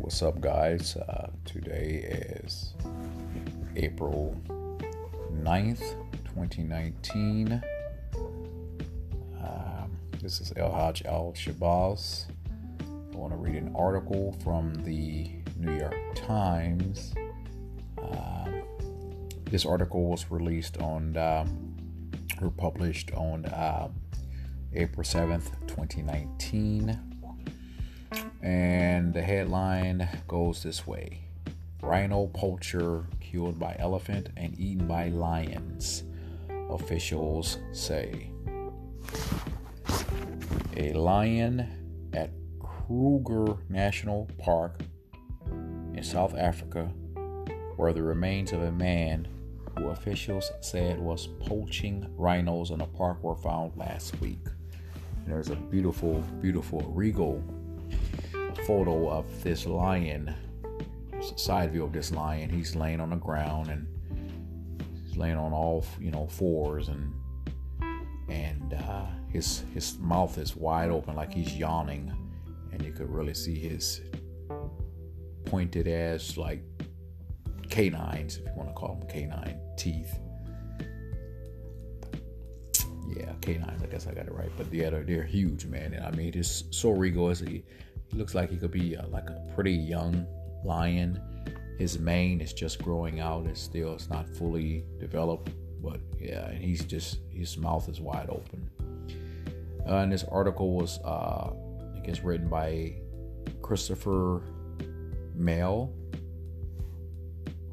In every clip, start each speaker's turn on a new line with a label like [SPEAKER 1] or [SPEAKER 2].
[SPEAKER 1] what's up, guys? Uh, today is April 9th, 2019. Um, this is El Hajj Al Shabazz. I want to read an article from the New York Times. Um, this article was released on, um, or published on uh, April 7th, 2019. And the headline goes this way Rhino poacher killed by elephant and eaten by lions, officials say. A lion at Kruger National Park in South Africa, where the remains of a man who officials said was poaching rhinos in a park were found last week. And there's a beautiful, beautiful regal photo of this lion. Side view of this lion. He's laying on the ground and he's laying on all you know fours and and uh, his his mouth is wide open like he's yawning, and you could really see his pointed as like canines, if you want to call them canine teeth. Yeah, canines. I guess I got it right. But they're, they're huge, man. And I mean, it's so regal. Looks like he could be uh, like a pretty young lion. His mane is just growing out. It's still it's not fully developed, but yeah, and he's just his mouth is wide open. Uh, and this article was, uh, I guess, written by Christopher Mele.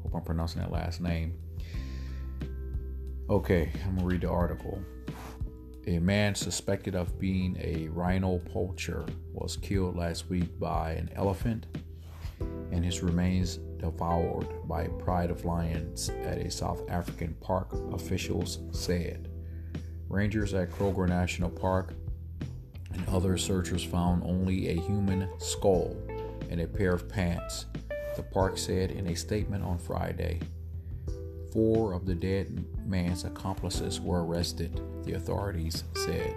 [SPEAKER 1] Hope I'm pronouncing that last name. Okay, I'm gonna read the article. A man suspected of being a rhino poacher was killed last week by an elephant and his remains devoured by a pride of lions at a South African park, officials said. Rangers at Kruger National Park and other searchers found only a human skull and a pair of pants, the park said in a statement on Friday. Four of the dead man's accomplices were arrested, the authorities said.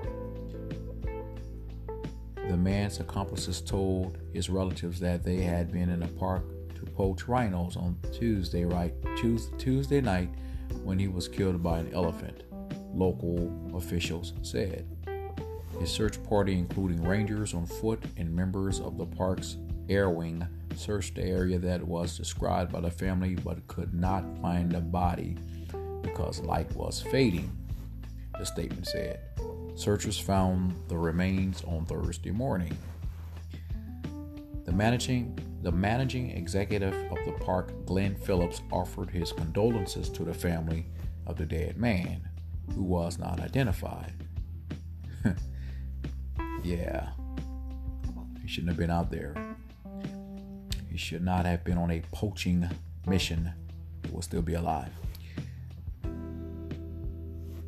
[SPEAKER 1] The man's accomplices told his relatives that they had been in a park to poach rhinos on Tuesday right Tuesday night when he was killed by an elephant, local officials said. His search party, including rangers on foot and members of the park's air wing, searched the area that was described by the family but could not find the body because light was fading, the statement said. Searchers found the remains on Thursday morning. The managing the managing executive of the park, Glenn Phillips, offered his condolences to the family of the dead man, who was not identified. yeah, he shouldn't have been out there. Should not have been on a poaching mission. He will still be alive.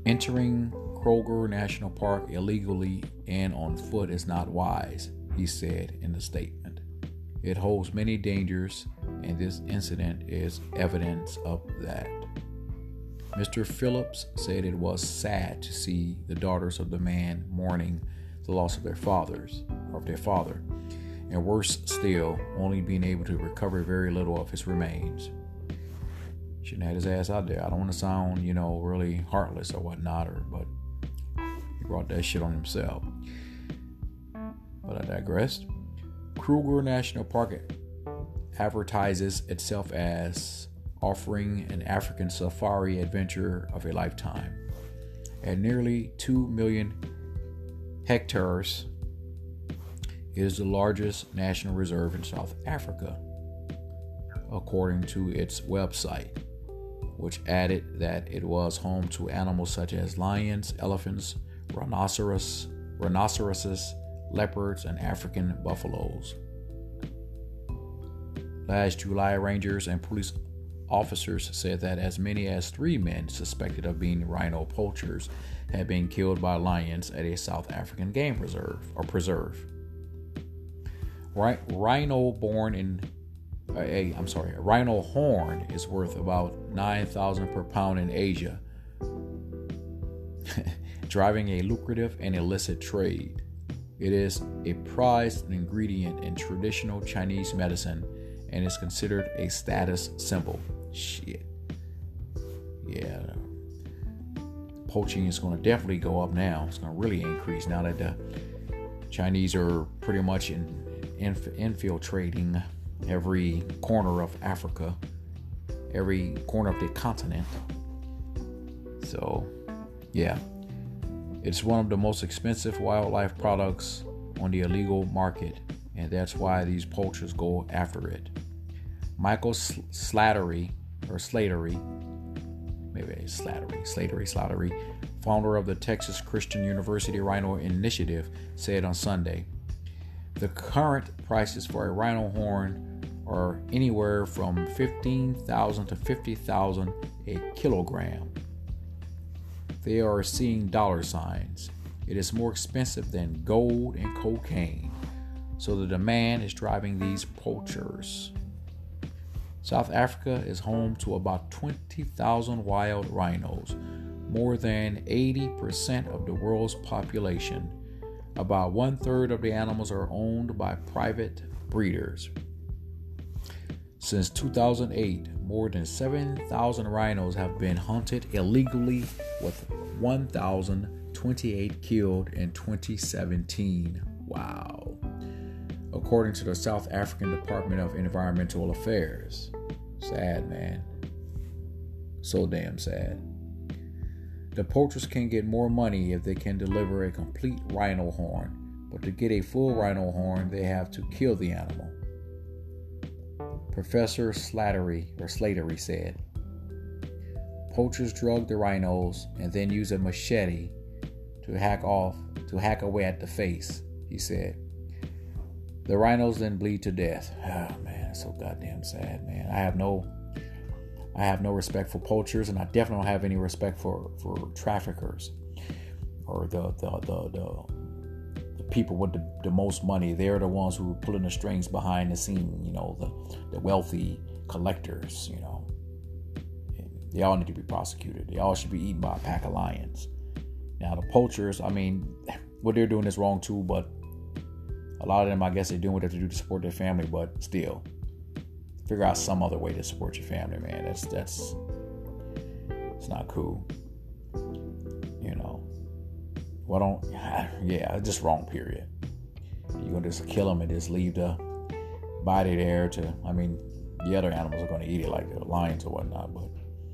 [SPEAKER 1] Entering Kruger National Park illegally and on foot is not wise, he said in the statement. It holds many dangers, and this incident is evidence of that. Mr. Phillips said it was sad to see the daughters of the man mourning the loss of their fathers, of their father, and worse still, only being able to recover very little of his remains. Shouldn't have his ass out there. I don't want to sound, you know, really heartless or whatnot, or but he brought that shit on himself. But I digressed. Kruger National Park advertises itself as offering an African safari adventure of a lifetime. At nearly 2 million hectares, it is the largest national reserve in South Africa, according to its website, which added that it was home to animals such as lions, elephants, rhinoceros, rhinoceroses, leopards, and African buffaloes. Last July, rangers and police officers said that as many as three men suspected of being rhino poachers had been killed by lions at a South African game reserve or preserve. Rhino born in uh, a, I'm sorry, a rhino horn is worth about 9,000 per pound in Asia, driving a lucrative and illicit trade. It is a prized ingredient in traditional Chinese medicine and is considered a status symbol. Shit. Yeah. Poaching is going to definitely go up now. It's going to really increase now that the Chinese are pretty much in, inf- infiltrating every corner of Africa, every corner of the continent. So, yeah, it's one of the most expensive wildlife products on the illegal market, and that's why these poachers go after it. Michael Slattery, or Slatery, maybe Slattery, Slatery, Slattery, founder of the Texas Christian University Rhino Initiative, said on Sunday the current prices for a rhino horn are anywhere from 15,000 to 50,000 a kilogram. They are seeing dollar signs. It is more expensive than gold and cocaine. So the demand is driving these poachers. South Africa is home to about 20,000 wild rhinos, more than 80% of the world's population. About one third of the animals are owned by private breeders. Since 2008, more than 7,000 rhinos have been hunted illegally, with 1,028 killed in 2017. Wow. According to the South African Department of Environmental Affairs. Sad, man. So damn sad. The poachers can get more money if they can deliver a complete rhino horn, but to get a full rhino horn, they have to kill the animal. Professor Slattery or Slatery said, Poachers drug the rhinos and then use a machete to hack off to hack away at the face, he said. The rhinos then bleed to death. Oh man, it's so goddamn sad, man. I have no I have no respect for poachers, and I definitely don't have any respect for for traffickers or the the the, the, the people with the, the most money. They're the ones who are pulling the strings behind the scene. You know, the the wealthy collectors. You know, they all need to be prosecuted. They all should be eaten by a pack of lions. Now the poachers, I mean, what they're doing is wrong too, but a lot of them, I guess, they're doing what they have to do to support their family, but still figure out some other way to support your family, man. That's that's it's not cool. You know. Why don't yeah, just wrong period. You're gonna just kill them and just leave the body there to I mean the other animals are gonna eat it like the lions or whatnot, but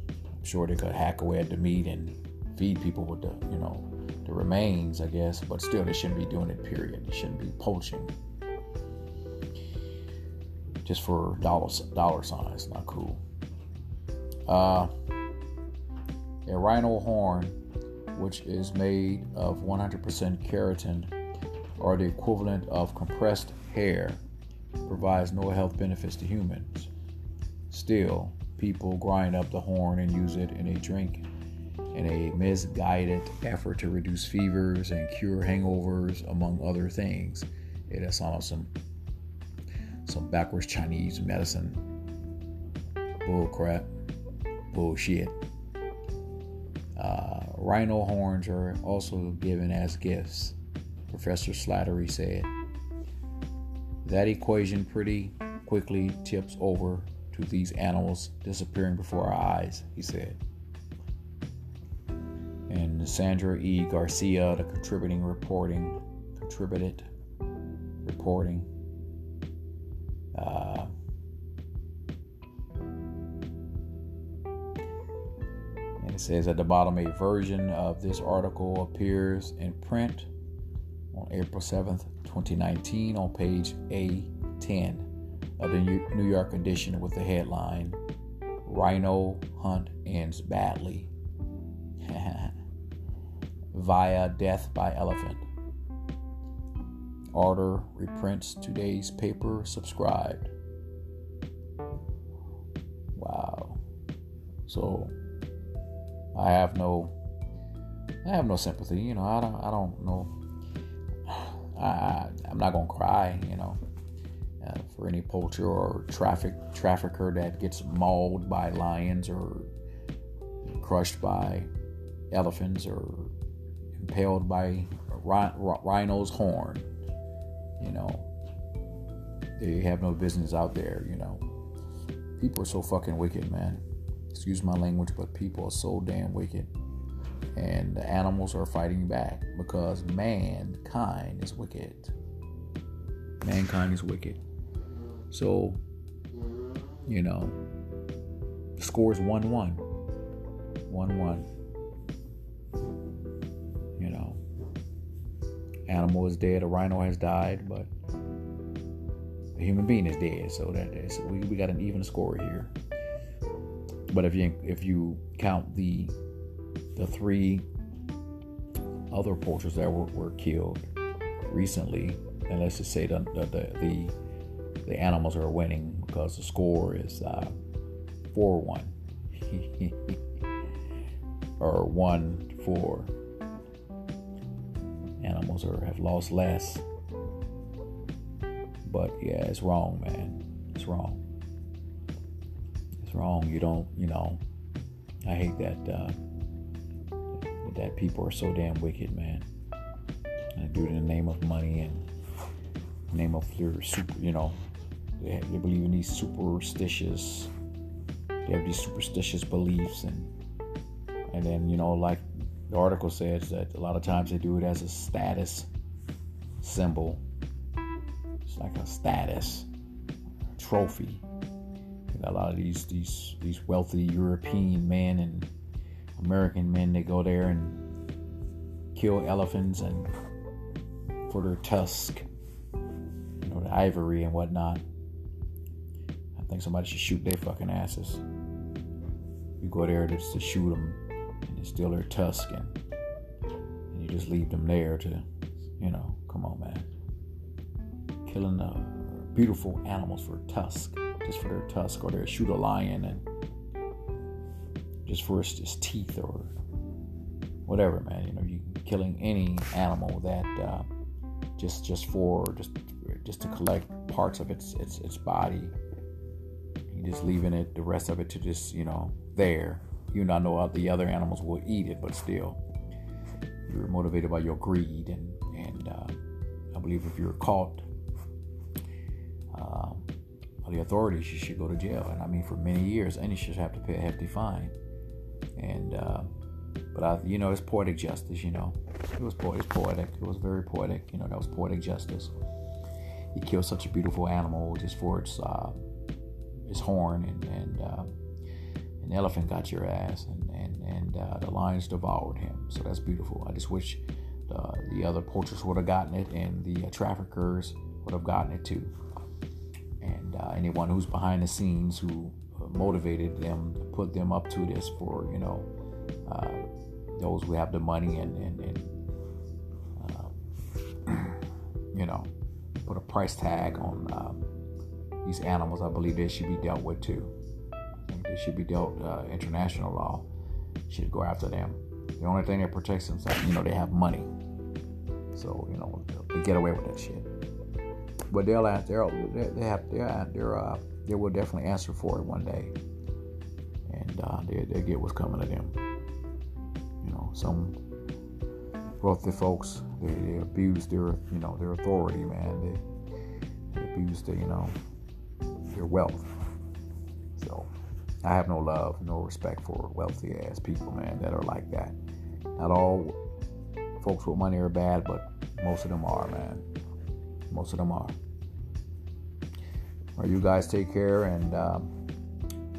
[SPEAKER 1] I'm sure they could hack away at the meat and feed people with the, you know, the remains, I guess, but still they shouldn't be doing it, period. They shouldn't be poaching just for dollar dollar signs. Not cool. Uh, a rhino horn, which is made of 100% keratin, or the equivalent of compressed hair, provides no health benefits to humans. Still, people grind up the horn and use it in a drink in a misguided effort to reduce fevers and cure hangovers, among other things. It is awesome some backwards Chinese medicine. Bull crap. Bullshit. Uh, rhino horns are also given as gifts, Professor Slattery said. That equation pretty quickly tips over to these animals disappearing before our eyes, he said. And Sandra E. Garcia, the contributing reporting, contributed reporting uh, and it says at the bottom a version of this article appears in print on April 7th, 2019, on page A10 of the New York edition with the headline Rhino Hunt Ends Badly via Death by Elephant. Order reprints today's paper subscribed. Wow. So I have no I have no sympathy, you know. I don't I don't know. I, I'm not gonna cry, you know, uh, for any poacher or traffic trafficker that gets mauled by lions or crushed by elephants or impaled by rhino's horn. You know, they have no business out there. You know, people are so fucking wicked, man. Excuse my language, but people are so damn wicked. And the animals are fighting back because mankind is wicked. Mankind is wicked. So, you know, the score is 1 1. 1 1. Animal is dead, a rhino has died, but a human being is dead. So that is, we, we got an even score here. But if you if you count the the three other poachers that were, were killed recently, and let's just say the the, the the animals are winning because the score is uh, 4 1. or 1 4. Animals or have lost less. But yeah, it's wrong, man. It's wrong. It's wrong. You don't, you know, I hate that uh, that people are so damn wicked, man. And they do it in the name of money and name of their super, you know, they, have, they believe in these superstitious, they have these superstitious beliefs, and and then you know, like the article says that a lot of times they do it as a status symbol. It's like a status trophy. a lot of these these these wealthy European men and American men they go there and kill elephants and for their tusk, you know, the ivory and whatnot. I think somebody should shoot their fucking asses. You go there just to shoot them and steal their tusk and, and you just leave them there to, you know, come on, man. Killing uh, beautiful animals for a tusk, just for their tusk, or they shoot a lion and just for its, its teeth or whatever, man. You know, you killing any animal that uh, just just for just just to collect parts of its its its body You just leaving it, the rest of it to just, you know, there. You not know how the other animals will eat it, but still, you're motivated by your greed. And, and uh, I believe if you're caught uh, by the authorities, you should go to jail. And I mean, for many years, and you should have to pay a hefty fine. And, uh, but I, you know, it's poetic justice, you know. It was, po- it was poetic. It was very poetic. You know, that was poetic justice. He killed such a beautiful animal just for its uh, his horn, and, and uh, an elephant got your ass, and and and uh, the lions devoured him. So that's beautiful. I just wish the, the other poachers would have gotten it, and the uh, traffickers would have gotten it too. And uh, anyone who's behind the scenes who uh, motivated them put them up to this for you know uh, those who have the money and and, and you know put a price tag on um, these animals, I believe they should be dealt with too. They should be dealt uh, international law. Should go after them. The only thing that protects them is you know they have money, so you know they get away with that shit. But they'll they'll they have they're, they're uh, they will definitely answer for it one day, and uh, they they get what's coming to them. You know, some wealthy folks they, they abuse their you know their authority, man. They, they abuse the you know your wealth. So I have no love, no respect for wealthy ass people, man, that are like that. Not all folks with money are bad, but most of them are, man. Most of them are. Well, you guys take care and um,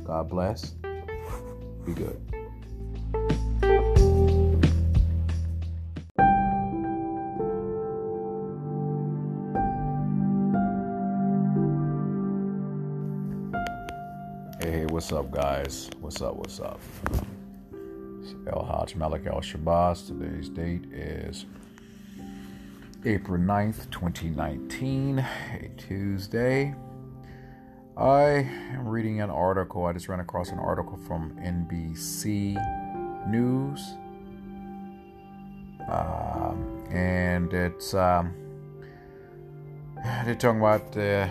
[SPEAKER 1] God bless. Be good. Guys? What's up? What's up? El Hajj Malik El Shabazz. Today's date is April 9th, 2019, a Tuesday. I am reading an article. I just ran across an article from NBC News. Um, and it's, um, they're talking about the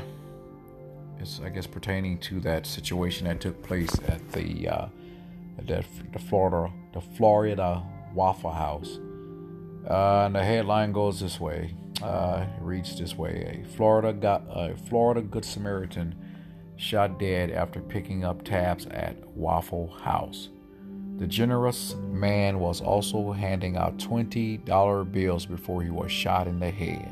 [SPEAKER 1] is I guess pertaining to that situation that took place at the uh, the, the Florida the Florida Waffle House. Uh, and the headline goes this way: Uh, it reads this way: A Florida got a Florida Good Samaritan shot dead after picking up tabs at Waffle House. The generous man was also handing out $20 bills before he was shot in the head.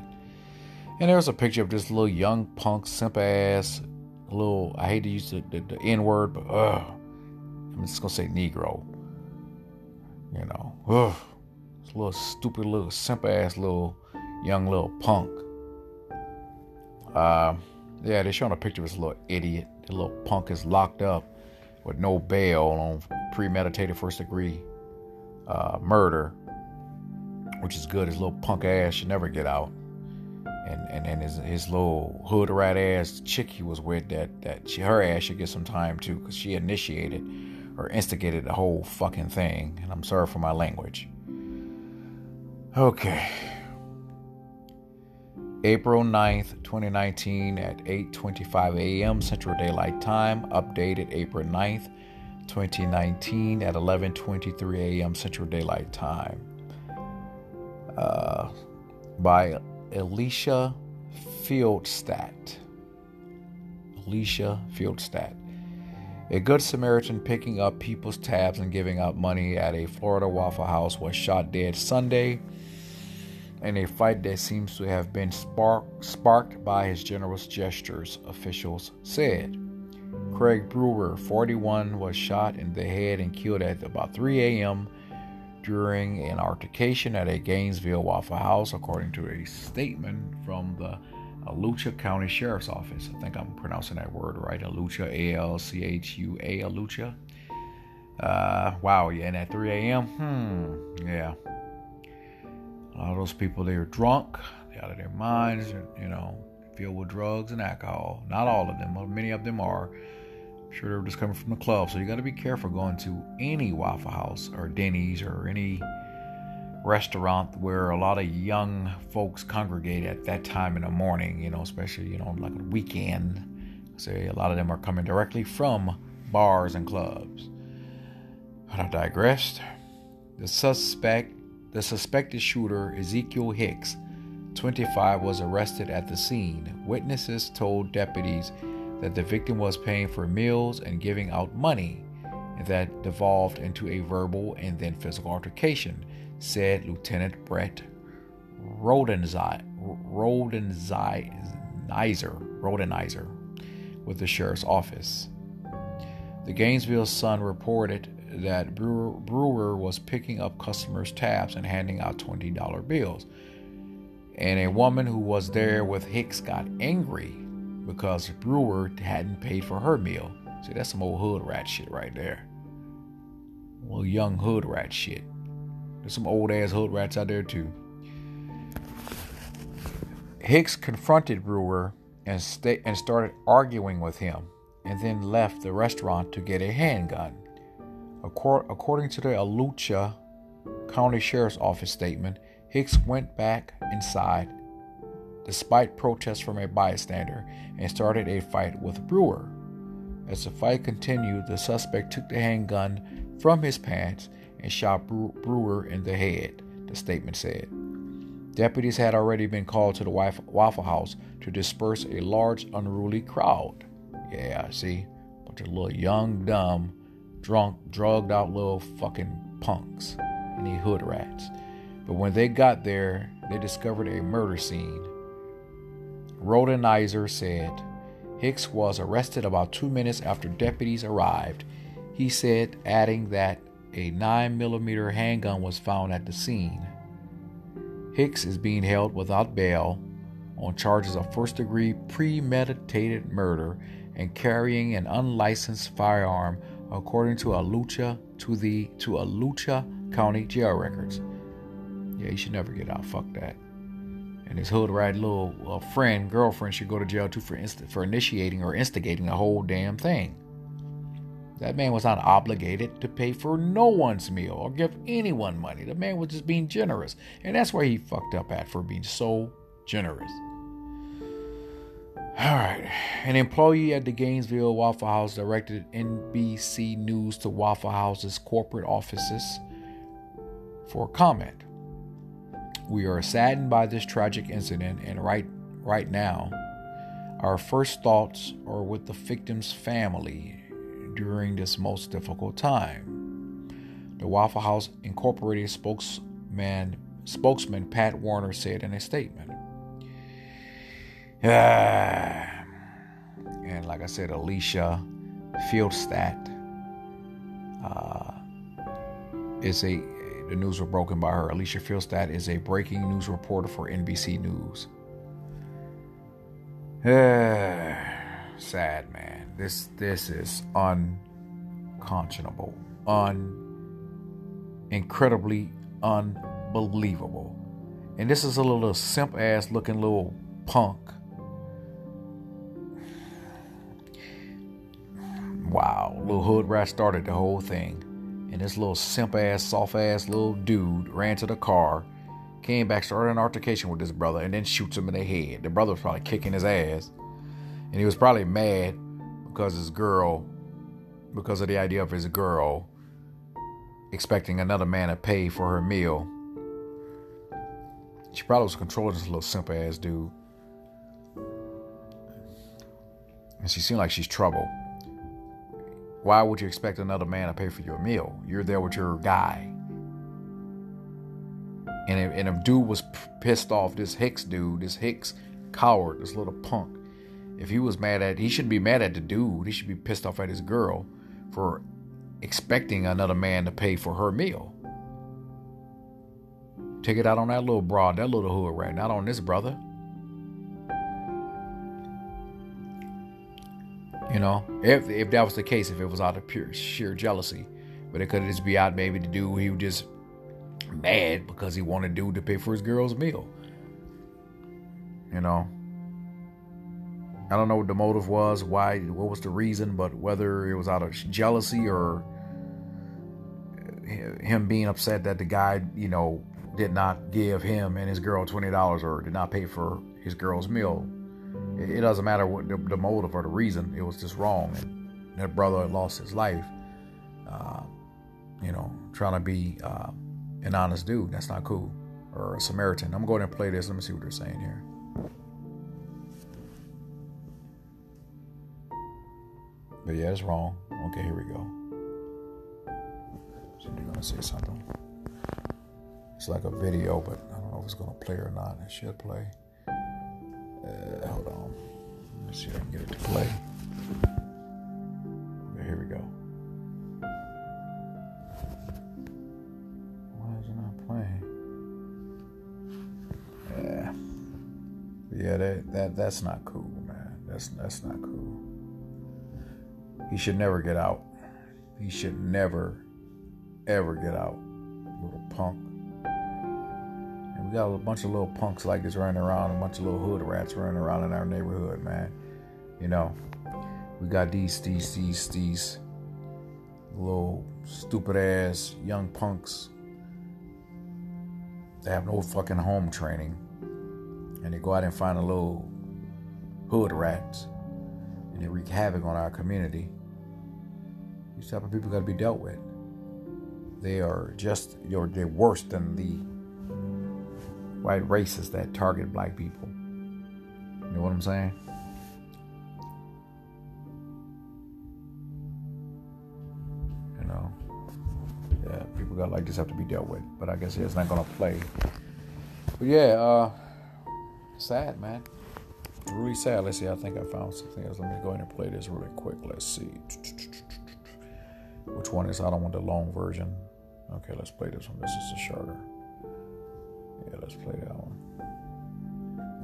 [SPEAKER 1] And there's a picture of this little young punk, simp ass, little, I hate to use the, the, the N word, but. I'm just gonna say Negro. You know, ugh. This little stupid little simple ass little young little punk. Uh, yeah, they're showing a picture of this little idiot. The little punk is locked up with no bail on premeditated first degree uh, murder, which is good. His little punk ass should never get out. And and, and his, his little hood rat ass chick he was with that that she, her ass should get some time too because she initiated or instigated the whole fucking thing. And I'm sorry for my language. Okay. April 9th, 2019 at 8:25 a.m. Central Daylight Time, updated April 9th, 2019 at 11:23 a.m. Central Daylight Time. Uh, by Alicia Fieldstadt. Alicia Fieldstadt. A good Samaritan picking up people's tabs and giving out money at a Florida Waffle House was shot dead Sunday in a fight that seems to have been spark, sparked by his generous gestures, officials said. Craig Brewer, 41, was shot in the head and killed at about 3 a.m. during an altercation at a Gainesville Waffle House, according to a statement from the Alachua County Sheriff's Office. I think I'm pronouncing that word right. Alachua, A L C H U A, Alachua. Uh, wow, yeah, and at 3 a.m., hmm, yeah. A lot of those people, they are drunk, they're out of their minds, you know, filled with drugs and alcohol. Not all of them, but many of them are. Sure they're just coming from the club. So you got to be careful going to any Waffle House or Denny's or any restaurant where a lot of young folks congregate at that time in the morning, you know, especially, you know, like a weekend. Say a lot of them are coming directly from bars and clubs. But I digressed. The suspect the suspected shooter, Ezekiel Hicks, 25, was arrested at the scene. Witnesses told deputies that the victim was paying for meals and giving out money, and that devolved into a verbal and then physical altercation, said Lieutenant Brett Rhodenizer, Rhodenizer with the sheriff's office. The Gainesville Sun reported that Brewer, Brewer was picking up customers' tabs and handing out $20 bills. And a woman who was there with Hicks got angry because Brewer hadn't paid for her meal. See, that's some old hood rat shit right there. Well, young hood rat shit. There's some old ass hood rats out there too. Hicks confronted Brewer and, sta- and started arguing with him, and then left the restaurant to get a handgun. According to the Alachua County Sheriff's Office statement, Hicks went back inside despite protests from a bystander and started a fight with Brewer. As the fight continued, the suspect took the handgun from his pants and shot Brewer in the head, the statement said. Deputies had already been called to the Waffle House to disperse a large, unruly crowd. Yeah, I see? Bunch of little young, dumb, drunk, drugged out little fucking punks, any hood rats. But when they got there, they discovered a murder scene. Rhodenizer said Hicks was arrested about two minutes after deputies arrived. He said, adding that a 9mm handgun was found at the scene. Hicks is being held without bail on charges of first degree premeditated murder and carrying an unlicensed firearm according to Alachua to the to Alachua County jail records. Yeah, he should never get out. Fuck that. And his hood rat little uh, friend, girlfriend should go to jail too for inst- for initiating or instigating the whole damn thing. That man was not obligated to pay for no one's meal or give anyone money. The man was just being generous. And that's where he fucked up at for being so generous. All right. An employee at the Gainesville Waffle House directed NBC News to Waffle House's corporate offices for comment. We are saddened by this tragic incident, and right, right now, our first thoughts are with the victim's family during this most difficult time. The Waffle House Incorporated spokesman, spokesman Pat Warner said in a statement. And like I said, Alicia Fieldstadt uh, is a the news were broken by her. Alicia Fieldstadt is a breaking news reporter for NBC News. Sad man. This this is unconscionable, un incredibly unbelievable. And this is a little simp ass looking little punk. Wow, little hood rat started the whole thing. And this little simp ass, soft ass little dude ran to the car, came back, started an altercation with this brother, and then shoots him in the head. The brother was probably kicking his ass. And he was probably mad because his girl, because of the idea of his girl expecting another man to pay for her meal. She probably was controlling this little simp ass dude. And she seemed like she's trouble. Why would you expect another man to pay for your meal? You're there with your guy. And if, and if dude was pissed off, this Hicks dude, this Hicks coward, this little punk, if he was mad at, he shouldn't be mad at the dude. He should be pissed off at his girl for expecting another man to pay for her meal. Take it out on that little broad, that little hood right, not on this brother. You know, if if that was the case, if it was out of pure sheer jealousy, but it could just be out maybe to do he was just mad because he wanted dude to pay for his girl's meal. You know, I don't know what the motive was, why, what was the reason, but whether it was out of jealousy or him being upset that the guy, you know, did not give him and his girl twenty dollars or did not pay for his girl's meal it, doesn't matter what the, the, motive or the reason. It was just wrong, and that brother lost his life. Uh, you know, trying to be uh, an honest dude. That's not cool. Or a Samaritan. I'm going to play this. Let me see what they're saying here. But yeah, it's wrong. Okay, here we go. So they're gonna say something. It's like a video, but I don't know if it's gonna play or not. It should play. Uh, hold on. Let's see if I can get it to play. Here we go. Why is it not playing? Yeah. Yeah, that, that that's not cool, man. That's that's not cool. He should never get out. He should never, ever get out. Little punk got a bunch of little punks like this running around, a bunch of little hood rats running around in our neighborhood, man. You know, we got these, these, these, these little stupid ass young punks They have no fucking home training. And they go out and find a little hood rats and they wreak havoc on our community. These type of people got to be dealt with. They are just, you're, they're worse than the white racists that target black people. You know what I'm saying? You know, yeah, people got like this have to be dealt with. But I guess yeah, it's not gonna play. But yeah, uh, sad man. Really sad. Let's see. I think I found something else. Let me go ahead and play this really quick. Let's see. Which one is? I don't want the long version. Okay, let's play this one. This is the shorter. Let's play that one.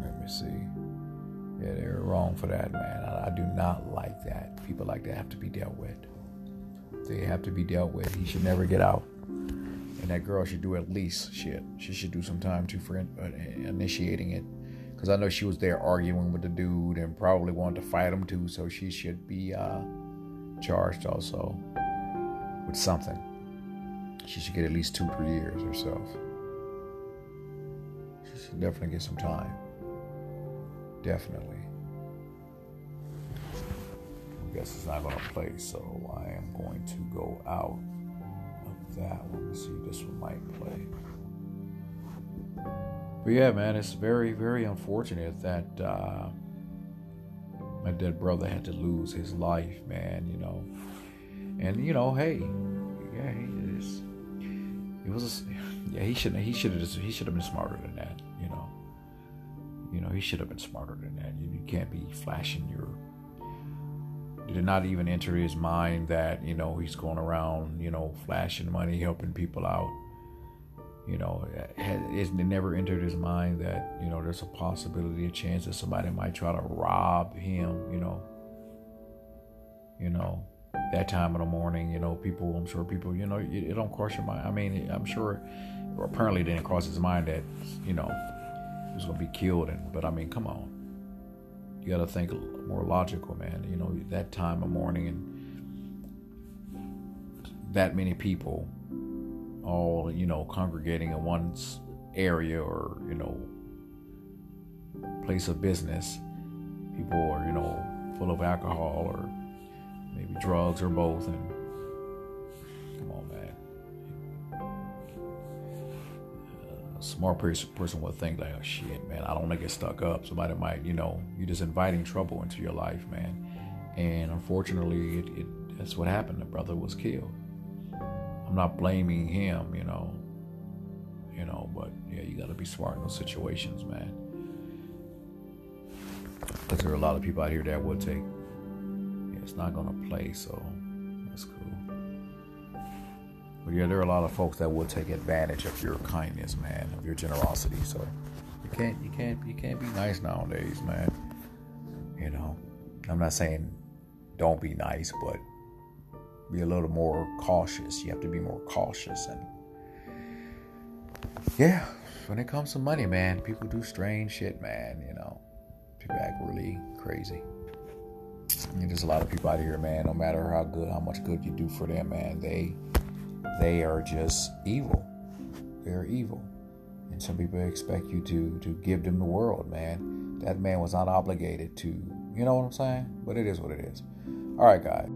[SPEAKER 1] Let me see. Yeah, they're wrong for that, man. I, I do not like that. People like that have to be dealt with. They have to be dealt with. He should never get out. And that girl should do at least shit. She should do some time too for in, uh, initiating it. Because I know she was there arguing with the dude and probably wanted to fight him too. So she should be uh, charged also with something. She should get at least two, per years herself definitely get some time. Definitely. I guess it's not going to play, so I am going to go out of that one. Let's see, this one might play. But yeah, man, it's very, very unfortunate that uh, my dead brother had to lose his life, man. You know, and you know, hey, yeah, it is. It was, yeah, he should, he should have, he should have been smarter than that. You know, he should have been smarter than that. You, you can't be flashing your. Did it not even enter his mind that you know he's going around, you know, flashing money, helping people out? You know, eh, eh, it never entered his mind that, you know, there's a possibility, a chance that somebody might try to rob him, you know. You know, that time of the morning, you know, people, I'm sure people, you know, it, it don't cross your mind. I mean, I'm sure, or apparently it didn't cross his mind that, you know, was going to be killed. And, but I mean, come on. You got to think more logical, man. You know, that time of morning and that many people all you know congregating in one area or you know place of business people are you know full of alcohol or maybe drugs or both and smart person, would think like oh shit man i don't want to get stuck up somebody might you know you're just inviting trouble into your life man and unfortunately it, it that's what happened the brother was killed I'm not blaming him, you know. You know, but yeah, you got to be smart in those situations, man. Because there are a lot of people out here that would take. Yeah, it's not gonna play, so that's cool. But yeah, there are a lot of folks that will take advantage of your kindness, man, of your generosity. So you can't, you can't, you can't be nice nowadays, man. You know, I'm not saying don't be nice, but be a little more cautious. You have to be more cautious. And yeah, when it comes to money, man, people do strange shit, man. You know, people act really crazy. Mean, there's a lot of people out here, man. No matter how good, how much good you do for them, man, they they are just evil. They're evil, and some people expect you to to give them the world, man. That man was not obligated to, you know what I'm saying? But it is what it is. All right, guys.